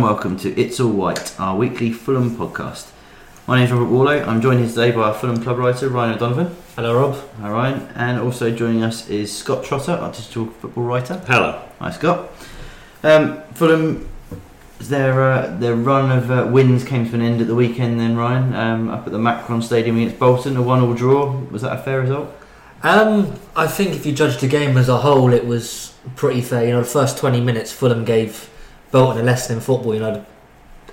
And welcome to It's All White, our weekly Fulham podcast. My name is Robert Warlow. I'm joined here today by our Fulham club writer Ryan O'Donovan. Hello, Rob. Hi Ryan. And also joining us is Scott Trotter, our digital football writer. Hello. Hi Scott. Um, Fulham, their uh, their run of uh, wins came to an end at the weekend. Then Ryan, um, up at the Macron Stadium against Bolton, a one-all draw. Was that a fair result? Um, I think if you judge the game as a whole, it was pretty fair. You know, the first 20 minutes, Fulham gave Bolton a lesson than football. You know,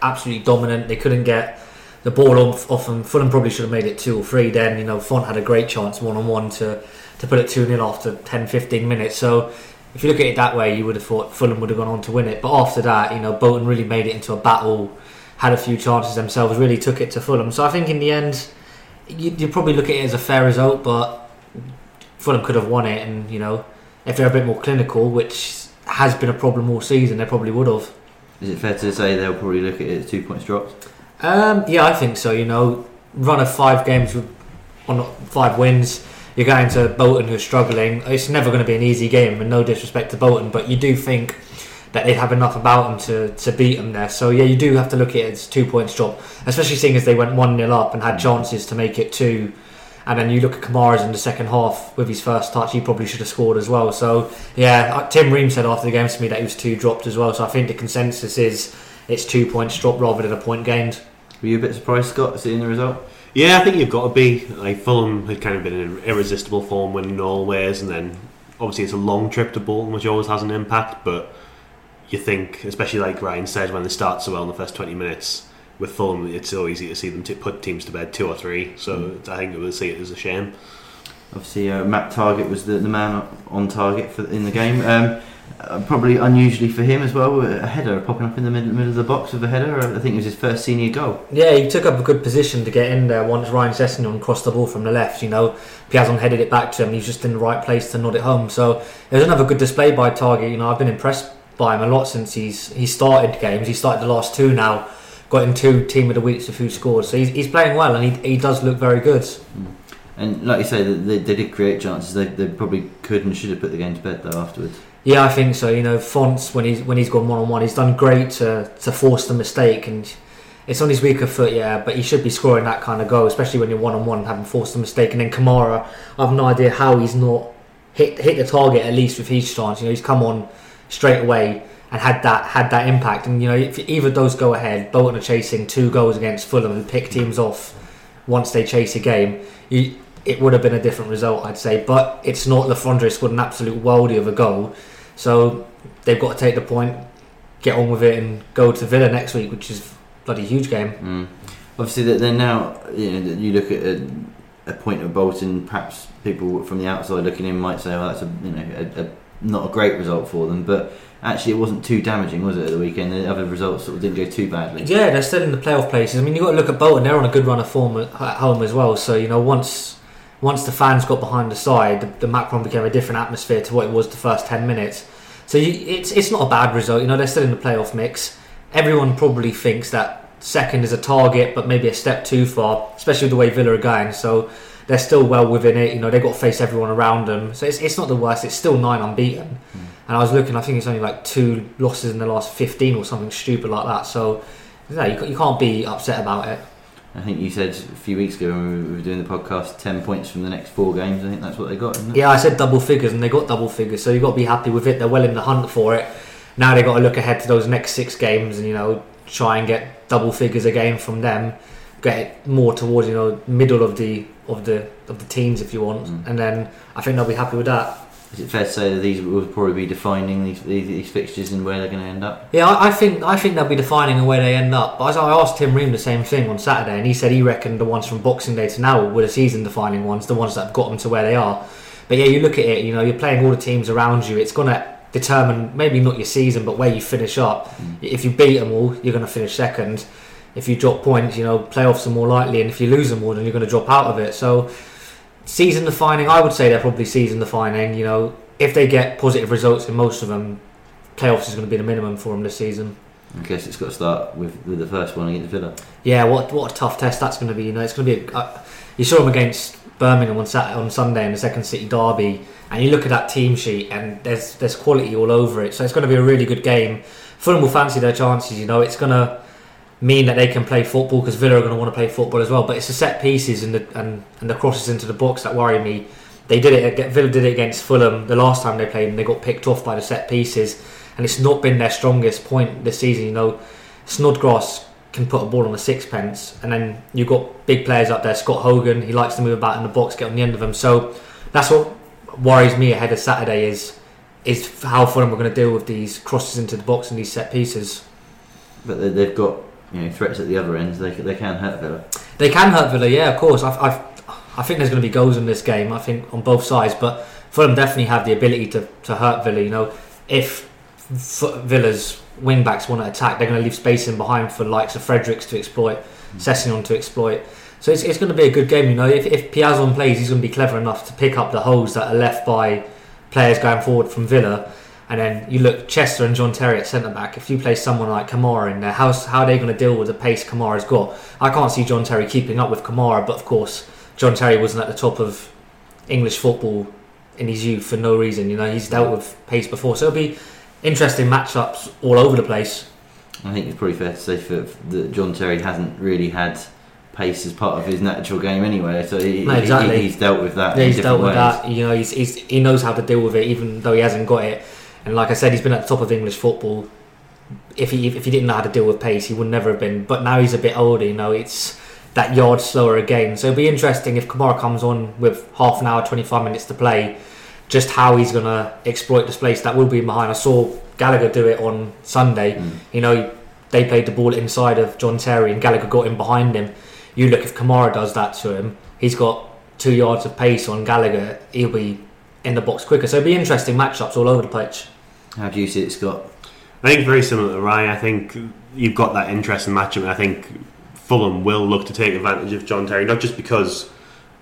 absolutely dominant. They couldn't get the ball off, off them. Fulham probably should have made it 2 or 3 then. You know, Fonte had a great chance one on one to to put it 2 0 after 10 15 minutes. So if you look at it that way, you would have thought Fulham would have gone on to win it. But after that, you know, Bolton really made it into a battle, had a few chances themselves, really took it to Fulham. So I think in the end, you, you probably look at it as a fair result, but Fulham could have won it. And, you know, if they're a bit more clinical, which has been a problem all season, they probably would have. Is it fair to say they'll probably look at it as two points dropped? Um, yeah, I think so. You know, run of five games with on five wins. You're going to Bolton, who are struggling. It's never going to be an easy game, and no disrespect to Bolton, but you do think that they'd have enough about them to, to beat them there. So yeah, you do have to look at it as two points drop, especially seeing as they went one 0 up and had chances to make it two. And then you look at Kamara's in the second half with his first touch, he probably should have scored as well. So yeah, uh, Tim Ream said after the game to me that he was two dropped as well. So I think the consensus is it's two points dropped rather than a point gained. Were you a bit surprised, Scott, seeing the result? Yeah, I think you've got to be. Like Fulham had kind of been in irresistible form winning all ways, and then obviously it's a long trip to Bolton, which always has an impact. But you think, especially like Ryan said, when they start so well in the first twenty minutes with Fulham, it's so easy to see them t- put teams to bed two or three. So I think we'll see it as a shame. Obviously, uh, Matt Targett was the, the man on target for in the game. Um, uh, probably unusually for him as well. A header popping up in the middle, middle of the box with a header. I think it was his first senior goal. Yeah, he took up a good position to get in there once Ryan Sessegnon crossed the ball from the left. You know, Piazon headed it back to him. He was just in the right place to nod it home. So it was another good display by Target. You know, I've been impressed by him a lot since he's he started games. He started the last two now. Got in two team of the weeks of who scored. So he's, he's playing well and he, he does look very good. Hmm. And like you say, they, they did create chances. They, they probably could and should have put the game to bed though afterwards. Yeah, I think so. You know, Fonte's when he's when he's gone one on one, he's done great to to force the mistake, and it's on his weaker foot, yeah. But he should be scoring that kind of goal, especially when you're one on one, having forced the mistake. And then Kamara, I have no idea how he's not hit hit the target at least with his chance. You know, he's come on straight away and had that had that impact. And you know, if either of those go ahead, Bolton are chasing two goals against Fulham and pick teams off once they chase a game. You, it would have been a different result, I'd say. But it's not. Le Fondre scored an absolute worldie of a goal, so they've got to take the point, get on with it, and go to Villa next week, which is bloody huge game. Mm. Obviously, that they're now. You know, you look at a, a point of Bolton. Perhaps people from the outside looking in might say, "Well, that's a you know a, a, not a great result for them," but actually, it wasn't too damaging, was it? At the weekend, the other results sort of didn't go too badly. Yeah, they're still in the playoff places. I mean, you've got to look at Bolton; they're on a good run of form at home as well. So you know, once once the fans got behind the side, the, the Macron became a different atmosphere to what it was the first ten minutes. So you, it's it's not a bad result. You know, they're still in the playoff mix. Everyone probably thinks that second is a target, but maybe a step too far, especially with the way Villa are going. So they're still well within it. You know, they've got to face everyone around them. So it's, it's not the worst. It's still nine unbeaten. Hmm. And I was looking, I think it's only like two losses in the last 15 or something stupid like that. So yeah, you, you can't be upset about it. I think you said a few weeks ago when we were doing the podcast, ten points from the next four games. I think that's what they got. Yeah, I said double figures, and they got double figures, so you've got to be happy with it. They're well in the hunt for it. Now they've got to look ahead to those next six games, and you know, try and get double figures again from them, get it more towards you know middle of the of the of the teams if you want, Mm. and then I think they'll be happy with that. Is it fair to say that these will probably be defining these, these, these fixtures and where they're going to end up? Yeah, I, I think I think they'll be defining where they end up. But as I asked Tim Ream the same thing on Saturday, and he said he reckoned the ones from Boxing Day to now were the season-defining ones, the ones that have got them to where they are. But yeah, you look at it, you know, you're playing all the teams around you. It's gonna determine maybe not your season, but where you finish up. Mm. If you beat them all, you're gonna finish second. If you drop points, you know, playoffs are more likely, and if you lose them all, then you're gonna drop out of it. So season defining, I would say they're probably season defining. You know, if they get positive results in most of them, playoffs is going to be the minimum for them this season. I guess it's got to start with, with the first one against Villa. Yeah, what what a tough test that's going to be. You know, it's going to be. A, uh, you saw them against Birmingham on Saturday, on Sunday in the second city derby, and you look at that team sheet, and there's there's quality all over it. So it's going to be a really good game. Fulham will fancy their chances. You know, it's going to mean that they can play football because Villa are going to want to play football as well. But it's the set pieces and the and, and the crosses into the box that worry me. They did it. Villa did it against Fulham the last time they played, and they got picked off by the set pieces. And it's not been their strongest point this season. You know, Snodgrass can put a ball on a sixpence, and then you've got big players up there. Scott Hogan, he likes to move about in the box, get on the end of them. So that's what worries me ahead of Saturday is is how Fulham are going to deal with these crosses into the box and these set pieces. But they've got you know threats at the other end. They, they can hurt Villa. They can hurt Villa, yeah, of course. I, I, I think there's going to be goals in this game. I think on both sides, but Fulham definitely have the ability to, to hurt Villa. You know, if F- Villa's wing backs want to attack, they're going to leave space in behind for the likes of Fredericks to exploit, mm. Sessegnon to exploit. So it's, it's going to be a good game. You know, if, if Piazon plays, he's going to be clever enough to pick up the holes that are left by players going forward from Villa. And then you look Chester and John Terry at centre back. If you play someone like Kamara in there, how's, how are they going to deal with the pace Kamara's got? I can't see John Terry keeping up with Kamara, but of course, John Terry wasn't at the top of English football in his youth for no reason. You know, he's dealt with pace before, so it'll be interesting matchups all over the place. I think it's probably fair to say for, that John Terry hasn't really had pace as part of his natural game anyway. So he, No, he- he's dealt with that. Yeah, he's dealt with ways. that. You know, he's, he's, he knows how to deal with it, even though he hasn't got it. And like I said, he's been at the top of English football. If he if he didn't know how to deal with pace, he would never have been. But now he's a bit older. You know, it's that yard slower again. So it'll be interesting if Kamara comes on with half an hour, twenty five minutes to play. Just how he's going to exploit the space that will be behind. I saw Gallagher do it on Sunday. Mm. You know, they played the ball inside of John Terry, and Gallagher got in behind him. You look if Kamara does that to him, he's got two yards of pace on Gallagher. He'll be in the box quicker. So it'll be interesting matchups all over the pitch. How do you see it, Scott? I think very similar to Ryan. I think you've got that interesting matchup, I think Fulham will look to take advantage of John Terry, not just because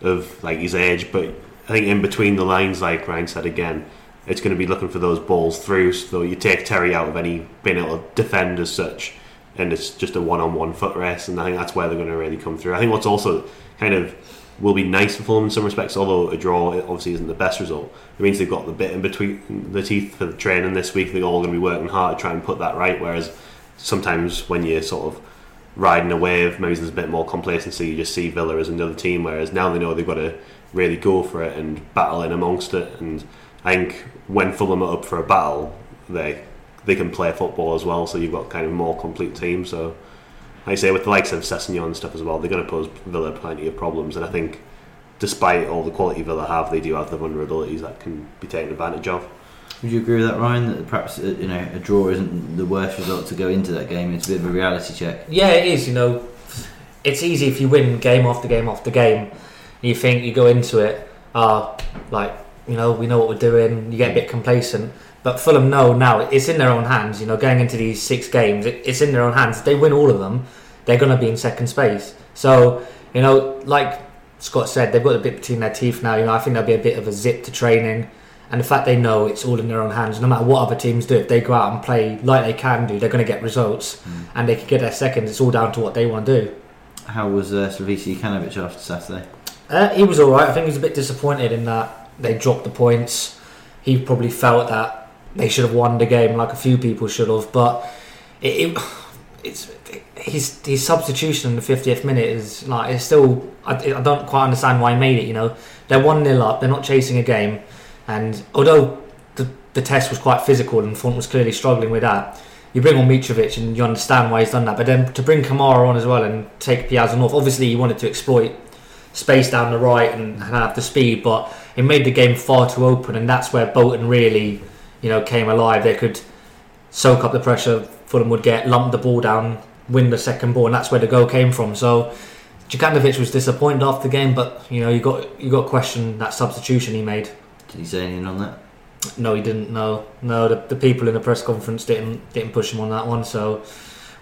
of like his age, but I think in between the lines, like Ryan said again, it's going to be looking for those balls through. So you take Terry out of any being able to defend as such, and it's just a one-on-one foot race, and I think that's where they're going to really come through. I think what's also kind of will be nice for Fulham in some respects, although a draw obviously isn't the best result. It means they've got the bit in between the teeth for the training this week. They're all going to be working hard to try and put that right. Whereas sometimes when you're sort of riding a wave, maybe there's a bit more complacency. You just see Villa as another team. Whereas now they know they've got to really go for it and battle in amongst it. And I think when Fulham are up for a battle, they they can play football as well. So you've got kind of more complete team. So I say, with the likes of Sessegnon and stuff as well, they're going to pose Villa plenty of problems. And I think, despite all the quality Villa have, they do have the vulnerabilities that can be taken advantage of. Would you agree with that, Ryan? That perhaps uh, you know a draw isn't the worst result to go into that game. It's a bit of a reality check. Yeah, it is. You know, it's easy if you win game after game after game. You think you go into it, ah, like you know, we know what we're doing. You get a bit complacent. But Fulham know now it's in their own hands. You know, going into these six games, it, it's in their own hands. If they win all of them, they're going to be in second space. So you know, like Scott said, they've got a bit between their teeth now. You know, I think there'll be a bit of a zip to training. And the fact they know it's all in their own hands, no matter what other teams do, if they go out and play like they can do, they're going to get results and they can get their seconds. It's all down to what they want to do. How was uh, Slavisa Jokanovic after Saturday? Uh, he was all right. I think he was a bit disappointed in that they dropped the points. He probably felt that they should have won the game, like a few people should have. But it, it it's his his substitution in the 50th minute is like it's still. I, I don't quite understand why he made it. You know, they're one 0 up. They're not chasing a game, and although the the test was quite physical and Fonte was clearly struggling with that. you bring on Mitrovic and you understand why he's done that. But then to bring Kamara on as well and take Piazza off, obviously he wanted to exploit space down the right and have the speed, but it made the game far too open, and that's where Bolton really, you know, came alive. They could soak up the pressure Fulham would get, lump the ball down, win the second ball, and that's where the goal came from. So. Jokanovic was disappointed after the game, but you know you got you got question that substitution he made. Did he say anything on that? No, he didn't. No, no. The, the people in the press conference didn't didn't push him on that one. So,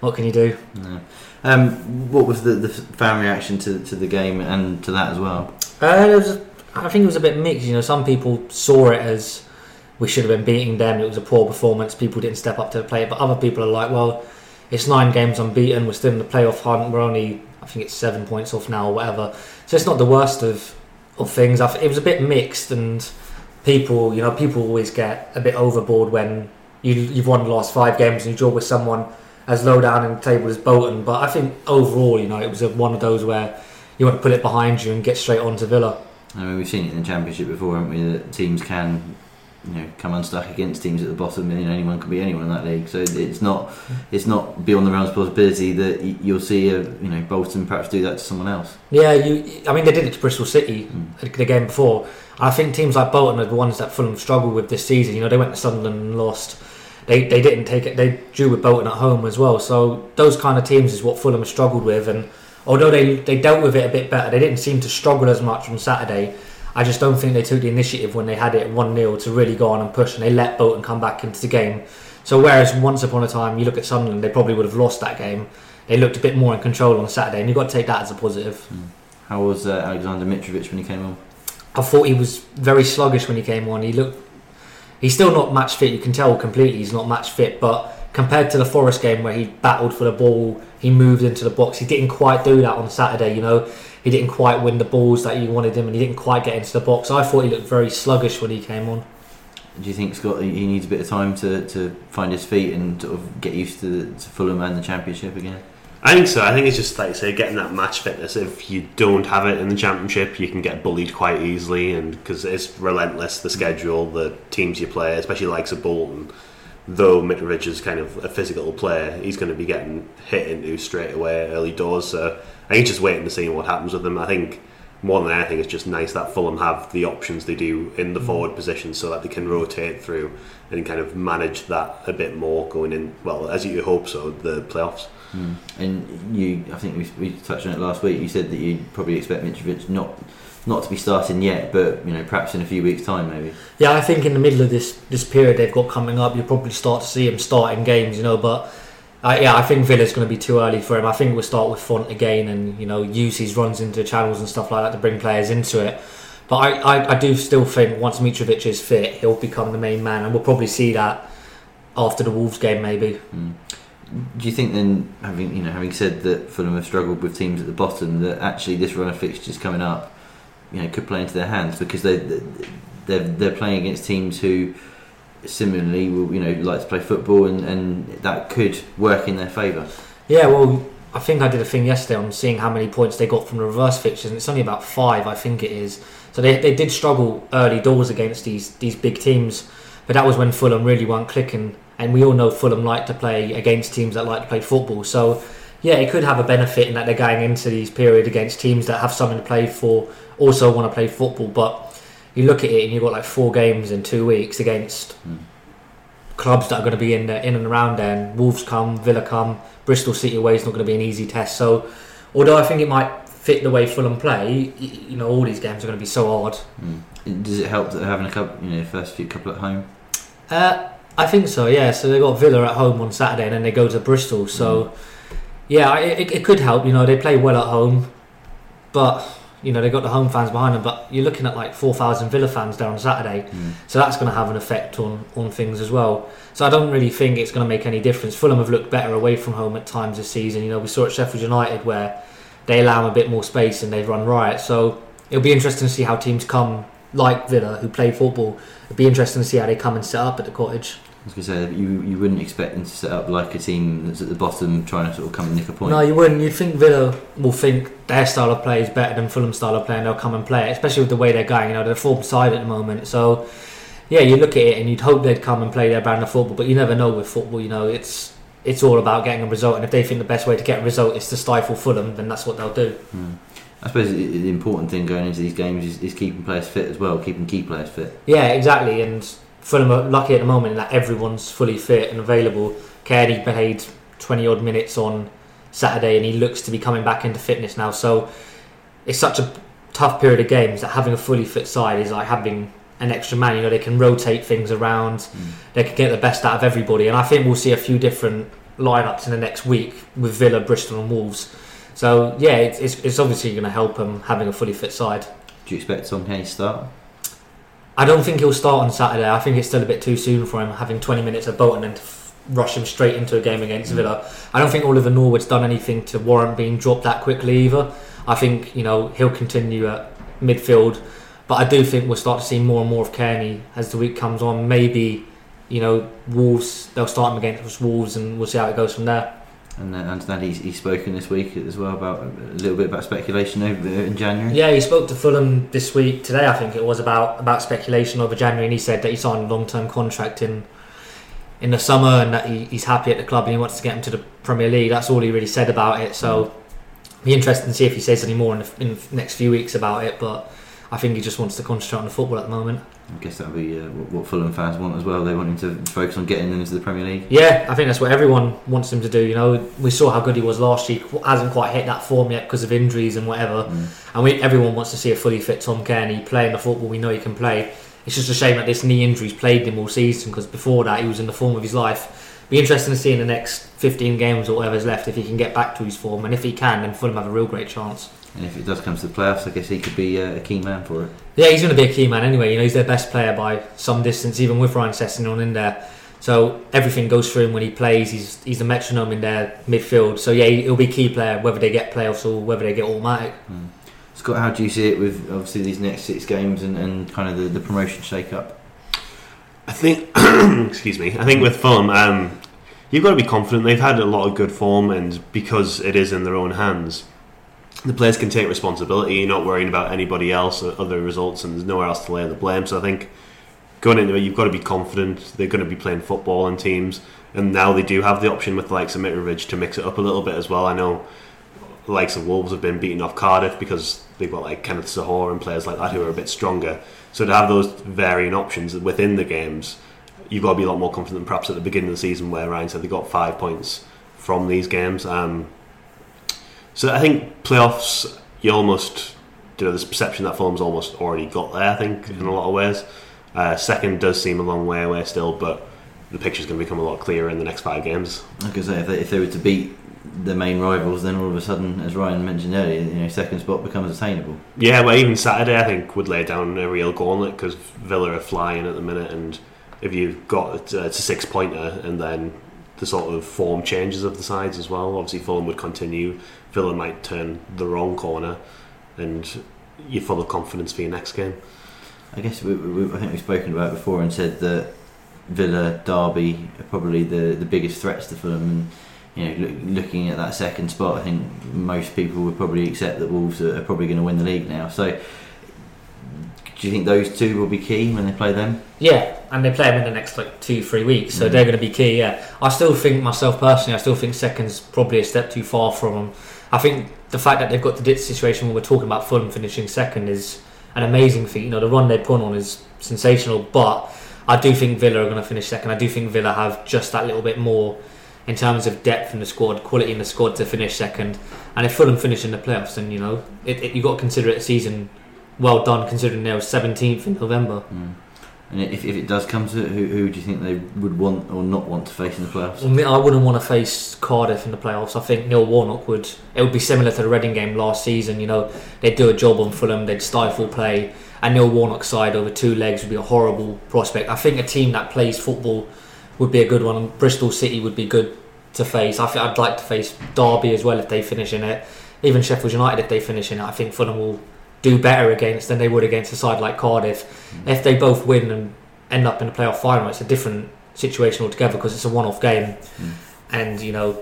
what can you do? No. Um, what was the, the fan reaction to, to the game and to that as well? Uh, it was, I think it was a bit mixed. You know, some people saw it as we should have been beating them. It was a poor performance. People didn't step up to the plate. But other people are like, well, it's nine games unbeaten. We're still in the playoff hunt. We're only, I think it's seven points off now or whatever. So it's not the worst of of things. I, it was a bit mixed and people, you know, people always get a bit overboard when you, you've won the last five games and you draw with someone as low down in the table as Bolton. But I think overall, you know, it was a, one of those where you want to put it behind you and get straight on to Villa. I mean, we've seen it in the Championship before, haven't we? That teams can, you know, come unstuck against teams at the bottom. Know, anyone can be anyone in that league. So it's not, it's not beyond the realms of possibility that you'll see, a, you know, Bolton perhaps do that to someone else. Yeah, you. I mean, they did it to Bristol City Mm. the game before. I think teams like Bolton are the ones that Fulham struggled with this season. You know, they went to Sunderland and lost. They, they didn't take it. They drew with Bolton at home as well. So those kind of teams is what Fulham have struggled with. And although they they dealt with it a bit better, they didn't seem to struggle as much on Saturday. I just don't think they took the initiative when they had it one 0 to really go on and push, and they let Bolton come back into the game. So whereas once upon a time you look at Sunderland, they probably would have lost that game. They looked a bit more in control on Saturday, and you've got to take that as a positive. How was uh, Aleksandar Mitrovic when he came on? I thought he was very sluggish when he came on. He looked. He's still not match fit. You can tell completely he's not match fit. But compared to the Forest game where he battled for the ball, he moved into the box. He didn't quite do that on Saturday. You know, he didn't quite win the balls that you wanted him, and he didn't quite get into the box. I thought he looked very sluggish when he came on. Do you think Scott he needs a bit of time to, to find his feet and sort of get used to, the, to Fulham and the Championship again? I think so. I think it's just like you say, getting that match fitness. If you don't have it in the championship, you can get bullied quite easily, and because it's relentless, the schedule, the teams you play, especially likes of Bolton. Though Mitrovic is kind of a physical player, he's going to be getting hit into straight away early doors. So I think just waiting to see what happens with them. I think more than anything, it's just nice that Fulham have the options they do in the forward position, so that they can rotate through and kind of manage that a bit more going in. Well, as you hope so, the playoffs. Mm. And you, I think we, we touched on it last week. You said that you probably expect Mitrovic not not to be starting yet, but you know perhaps in a few weeks' time maybe. Yeah, I think in the middle of this this period they've got coming up, you'll probably start to see him starting games. You know, but. Uh, yeah, I think Villa's going to be too early for him. I think we'll start with Fonte again and you know use his runs into channels and stuff like that to bring players into it. But I, I, I do still think once Mitrovic is fit, he'll become the main man, and we'll probably see that after the Wolves game, maybe. Mm. Do you think then, having you know, having said that Fulham have struggled with teams at the bottom, that actually this run of fixtures coming up, you know, could play into their hands because they they're they're playing against teams who similarly will you know like to play football and, and that could work in their favour. Yeah, well, I think I did a thing yesterday on seeing how many points they got from the reverse fixtures, and it's only about five, I think it is. So they, they did struggle early doors against these these big teams, but that was when Fulham really weren't clicking. And we all know Fulham like to play against teams that like to play football. So yeah, it could have a benefit in that they're going into these period against teams that have something to play for, also want to play football. But you look at it and you've got like four games in two weeks against Mm. clubs that are going to be in there, in and around there. And Wolves come, Villa come, Bristol City away is not going to be an easy test. So, although I think it might fit the way Fulham play, you know, all these games are going to be so hard. Mm. Does it help that they're having a couple, you know, first few couple at home? Uh, I think so. Yeah. So they got Villa at home on Saturday, and then they go to Bristol. So, yeah, it, it could help. You know, they play well at home, but you know they got the home fans behind them. But you're looking at like four thousand Villa fans there on Saturday. Mm. So that's going to have an effect on, on things as well. So I don't really think it's going to make any difference. Fulham have looked better away from home at times this season. You know, we saw at Sheffield United where they allow them a bit more space and they've run riot. So it'll be interesting to see how teams come, like Villa, who play football. It'll be interesting to see how they come and set up at the cottage. I was going to say you you wouldn't expect them to set up like a team that's at the bottom trying to sort of come and nick a point. No, you wouldn't. You'd think Villa will think their style of play is better than Fulham's style of play, and they'll come and play it, especially with the way they're going. You know, they're form side at the moment. So, yeah, you look at it and you'd hope they'd come and play their brand of football, but you never know with football. You know, it's it's all about getting a result. And if they think the best way to get a result is to stifle Fulham, then that's what they'll do. Mm. I suppose the the important thing going into these games is, is keeping players fit as well, keeping key players fit. Yeah, exactly. And Fulham are lucky at the moment in that everyone's fully fit and available. Cairney played 20 odd minutes on Saturday and he looks to be coming back into fitness now. So it's such a tough period of games that having a fully fit side is like having an extra man. You know, they can rotate things around, Mm. they can get the best out of everybody. And I think we'll see a few different lineups in the next week with Villa, Bristol, and Wolves. So yeah, it's, it's, obviously going to help them having a fully fit side. Do you expect Cairney to start? I don't think he'll start on Saturday. I think it's still a bit too soon for him having 20 minutes of Bolton and to f- rush him straight into a game against Mm. Villa. I don't think Oliver Norwood's done anything to warrant being dropped that quickly either. I think you know he'll continue at midfield, but I do think we'll start to see more and more of Cairney as the week comes on. Maybe you know Wolves they'll start him against Wolves and we'll see how it goes from there. And uh, understand he's, he's spoken this week as well about a little bit about speculation over in January. Yeah, he spoke to Fulham this week. Today, I think it was about about speculation over January, and he said that he signed a long term contract in in the summer, and that he, he's happy at the club and he wants to get him to the Premier League. That's all he really said about it. So, be interesting to see if he says any more in the, in the next few weeks about it. But I think he just wants to concentrate on the football at the moment. I guess that'll be uh, what, Fulham fans want as well. They want him to focus on getting them into the Premier League. Yeah, I think that's what everyone wants him to do. You know, we saw how good he was last year. Hasn't quite hit that form yet because of injuries and whatever. Mm. And we, everyone wants to see a fully fit Tom Cairney playing the football we know he can play. It's just a shame that this knee injury's plagued him all season because before that he was in the form of his life. Be interesting to see in the next 15 games or whatever's left if he can get back to his form, and if he can, then Fulham have a real great chance. And if it does come to the playoffs, I guess he could be uh, a key man for it. Yeah, he's going to be a key man anyway. You know, he's their best player by some distance, even with Ryan Sessegnon in there. So everything goes through him when he plays. He's he's the metronome in their midfield. So yeah, he'll be a key player whether they get playoffs or whether they get automatic. Mm. Scott, how do you see it with obviously these next six games and, and kind of the, the promotion shake-up? I think, excuse me, I think with Fulham, um, you've got to be confident. They've had a lot of good form, and because it is in their own hands, the players can take responsibility. You're not worrying about anybody else or other results, and there's nowhere else to lay the blame. So I think going into it, you've got to be confident. They're going to be playing football in teams, and now they do have the option with the likes of Mitrovic to mix it up a little bit as well. I know the likes of Wolves have been beaten off Cardiff because they've got like Kenneth Zohore and players like that who are a bit stronger. So to have those varying options within the games, you've got to be a lot more confident than perhaps at the beginning of the season where Ryan said they got five points from these games. Um, so I think playoffs, you almost, you know, there's a perception that Fulham's almost already got there, I think, in a lot of ways. Uh, second does seem a long way away still, but the picture's going to become a lot clearer in the next five games. Like I say, if they, if they were to beat the main rivals, then all of a sudden, as Ryan mentioned earlier, you know, second spot becomes attainable. Yeah, well, even Saturday, I think, would lay down a real gauntlet because Villa are flying at the minute, and if you've got uh, it's a six pointer, and then the sort of form changes of the sides as well. Obviously, Fulham would continue. Villa might turn the wrong corner, and you're full of confidence for your next game. I guess we, we, I think we've spoken about before and said that Villa, Derby are probably the, the biggest threats to Fulham. And you know, look, looking at that second spot, I think most people would probably accept that Wolves are, are probably going to win the league now. So, do you think those two will be key when they play them? Yeah, and they play them in the next like two, three weeks, so Mhm. they're going to be key. Yeah, I still think myself personally, I still think second's probably a step too far from them. I think the fact that they've got the ditch situation where we're talking about Fulham finishing second is an amazing feat. You know, the run they put on is sensational, but I do think Villa are going to finish second. I do think Villa have just that little bit more in terms of depth in the squad, quality in the squad to finish second. And if Fulham finish in the playoffs, then you know it, it, you've got to consider it a season well done, considering they were 17th in November. Mm. And if, if it does come to it, who, who do you think they would want or not want to face in the playoffs? Well, me- I wouldn't want to face Cardiff in the playoffs. I think Neil Warnock would. It would be similar to the Reading game last season. You know, they'd do a job on Fulham, they'd stifle play, and Neil Warnock's side over two legs would be a horrible prospect. I think a team that plays football would be a good one. Bristol City would be good to face. I think I'd like to face Derby as well if they finish in it. Even Sheffield United if they finish in it. I think Fulham will do better against than they would against a side like Cardiff. If they both win and end up in the playoff final, it's a different situation altogether because it's a one-off game, Mm. and you know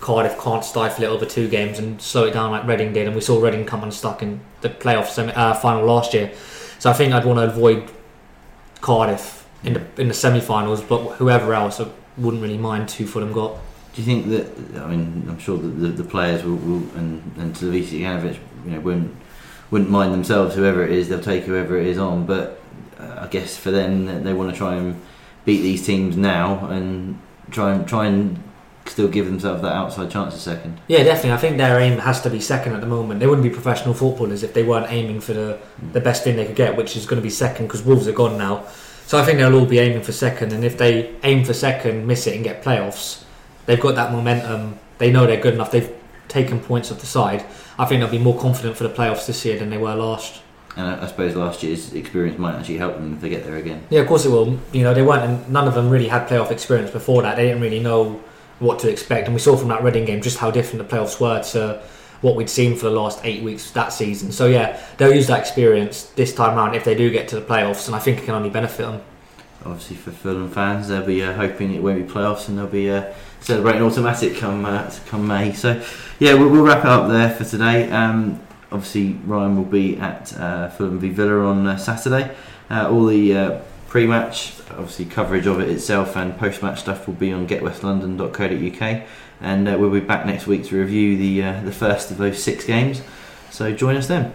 Cardiff can't stifle it over two games and slow it down like Reading did, and we saw Reading come unstuck in the playoff semi- uh, final last year. So I think I'd want to avoid Cardiff in the in the semi-finals, but whoever else, I wouldn't really mind who Fulham got. Do you think that? I mean, I'm sure that the, the players will, will and and Slavisa Jokanovic, you know, wouldn't wouldn't mind themselves. Whoever it is, they'll take whoever it is on. But uh, I guess for them, they want to try and beat these teams now and try and try and still give themselves that outside chance a second. Yeah, definitely. I think their aim has to be second at the moment. They wouldn't be professional footballers if they weren't aiming for the, the best thing they could get, which is going to be second because Wolves are gone now. So I think they'll all be aiming for second, and if they aim for second, miss it, and get playoffs, they've got that momentum. They know they're good enough. They've taken points off the side. I think they'll be more confident for the playoffs this year than they were last. And I, I suppose last year's experience might actually help them if they get there again. Yeah, of course it will. You know, they weren't. And none of them really had playoff experience before that. They didn't really know what to expect, and we saw from that Reading game just how different the playoffs were to what we'd seen for the last eight weeks that season. So yeah, they'll use that experience this time around if they do get to the playoffs, and I think it can only benefit them. Obviously, for Fulham fans, they'll be uh, hoping it won't be playoffs, and they'll be uh, celebrating automatic come uh, come May. So yeah, we'll, we'll wrap it up there for today. Um, obviously, Ryan will be at uh, Fulham v Villa on uh, Saturday. Uh, all the pre-match, obviously coverage of it itself, and post-match stuff will be on getwestlondon.co.uk. And we'll be back next week to review the the first of those six games. So join us then.